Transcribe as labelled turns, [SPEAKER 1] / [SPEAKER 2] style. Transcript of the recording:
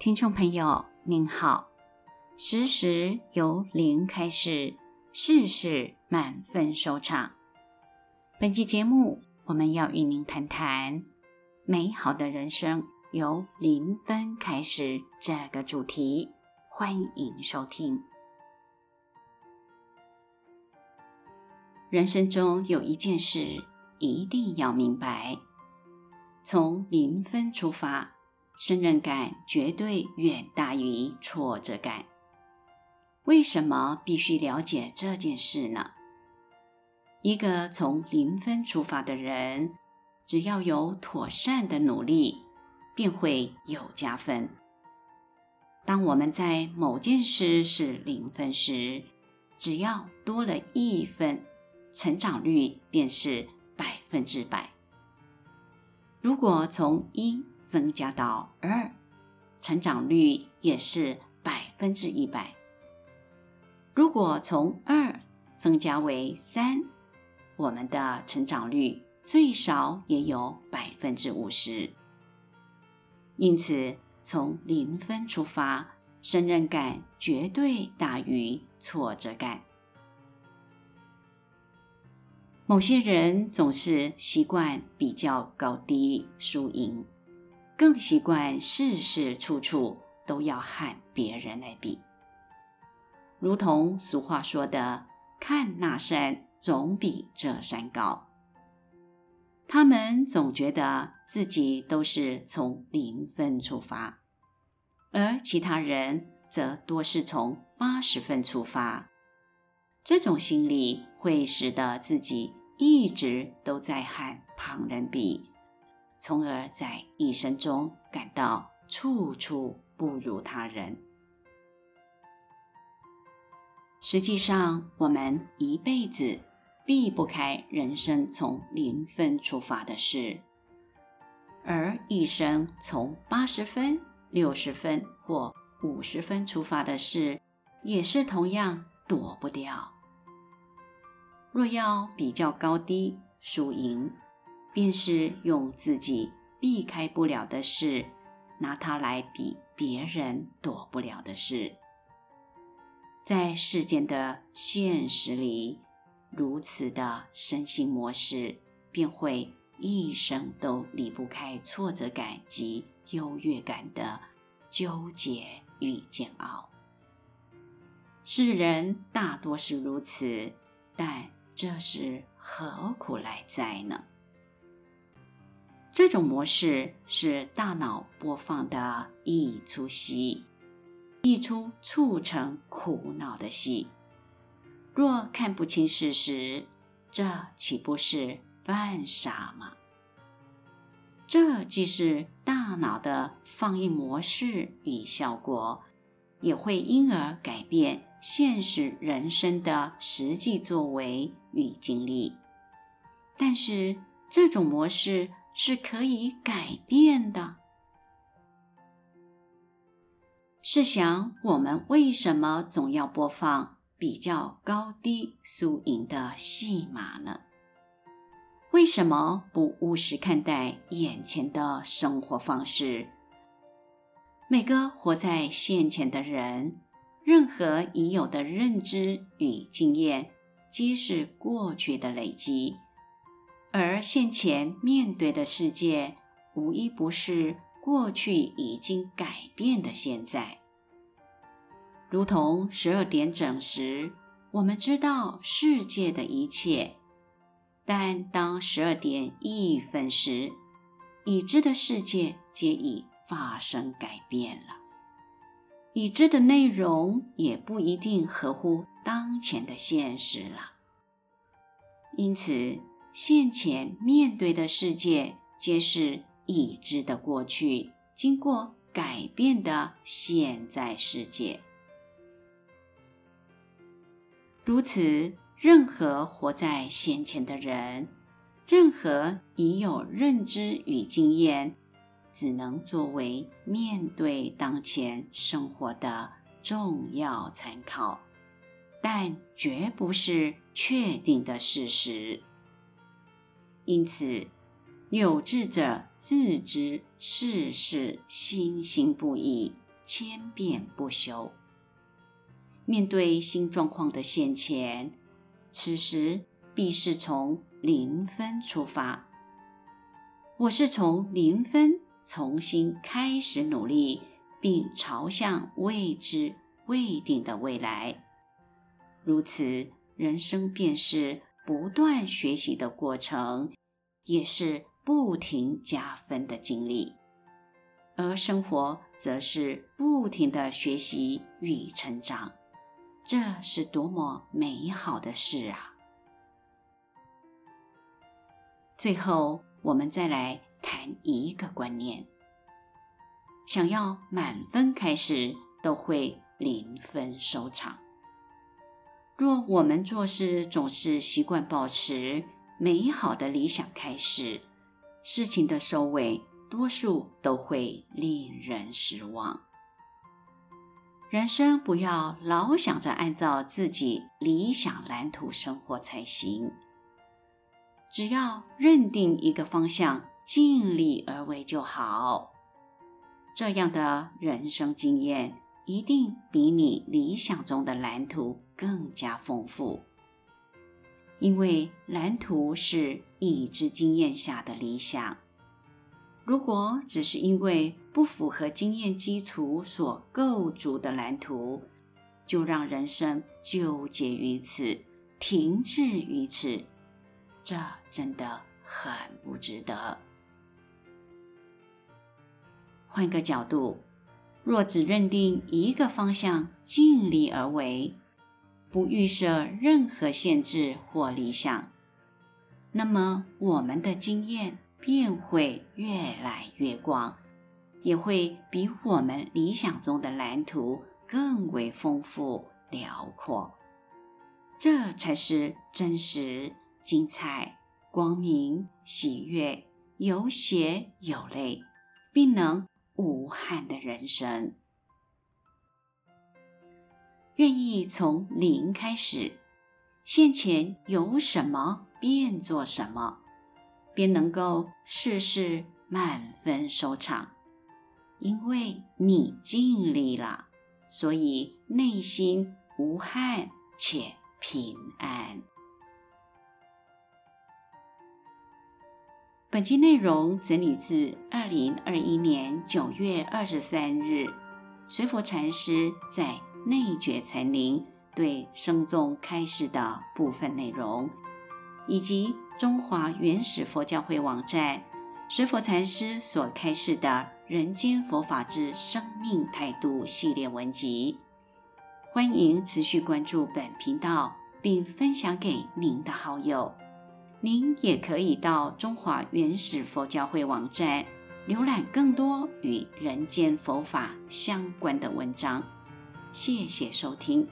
[SPEAKER 1] 听众朋友您好，时时由零开始，事事满分收场。本期节目我们要与您谈谈美好的人生由零分开始这个主题，欢迎收听。人生中有一件事一定要明白，从零分出发。胜任感绝对远大于挫折感。为什么必须了解这件事呢？一个从零分出发的人，只要有妥善的努力，便会有加分。当我们在某件事是零分时，只要多了一分，成长率便是百分之百。如果从一增加到二，成长率也是百分之一百。如果从二增加为三，我们的成长率最少也有百分之五十。因此，从零分出发，胜任感绝对大于挫折感。某些人总是习惯比较高低输赢，更习惯事事处处都要和别人来比。如同俗话说的：“看那山总比这山高。”他们总觉得自己都是从零分出发，而其他人则多是从八十分出发。这种心理会使得自己。一直都在和旁人比，从而在一生中感到处处不如他人。实际上，我们一辈子避不开人生从零分出发的事，而一生从八十分、六十分或五十分出发的事，也是同样躲不掉。若要比较高低输赢，便是用自己避开不了的事，拿它来比别人躲不了的事。在世间的现实里，如此的身心模式，便会一生都离不开挫折感及优越感的纠结与煎熬。世人大多是如此，但。这是何苦来哉呢？这种模式是大脑播放的一出戏，一出促成苦恼的戏。若看不清事实，这岂不是犯傻吗？这既是大脑的放映模式与效果，也会因而改变。现实人生的实际作为与经历，但是这种模式是可以改变的。试想，我们为什么总要播放比较高低输赢的戏码呢？为什么不务实看待眼前的生活方式？每个活在现前的人。任何已有的认知与经验，皆是过去的累积，而现前面对的世界，无一不是过去已经改变的现在。如同十二点整时，我们知道世界的一切，但当十二点一分时，已知的世界皆已发生改变了。已知的内容也不一定合乎当前的现实了，因此，现前面对的世界皆是已知的过去，经过改变的现在世界。如此，任何活在现前的人，任何已有认知与经验。只能作为面对当前生活的重要参考，但绝不是确定的事实。因此，有志者自知世事，心心不已，千变不休。面对新状况的现前，此时必是从零分出发。我是从零分重新开始努力，并朝向未知未定的未来。如此，人生便是不断学习的过程，也是不停加分的经历。而生活则是不停的学习与成长。这是多么美好的事啊！最后，我们再来谈一个观念：想要满分开始，都会零分收场。若我们做事总是习惯保持美好的理想开始，事情的收尾多数都会令人失望。人生不要老想着按照自己理想蓝图生活才行，只要认定一个方向，尽力而为就好。这样的人生经验一定比你理想中的蓝图更加丰富，因为蓝图是已知经验下的理想。如果只是因为不符合经验基础所构筑的蓝图，就让人生纠结于此，停滞于此，这真的很不值得。换个角度，若只认定一个方向，尽力而为，不预设任何限制或理想，那么我们的经验，便会越来越广，也会比我们理想中的蓝图更为丰富辽阔。这才是真实、精彩、光明、喜悦、有血有泪，并能无憾的人生。愿意从零开始，现前有什么便做什么。便能够事事满分收场，因为你尽力了，所以内心无憾且平安。本期内容整理自二零二一年九月二十三日，随佛禅师在内觉禅林对生众开示的部分内容，以及。中华原始佛教会网站随佛禅师所开示的《人间佛法之生命态度》系列文集，欢迎持续关注本频道，并分享给您的好友。您也可以到中华原始佛教会网站浏览更多与人间佛法相关的文章。谢谢收听。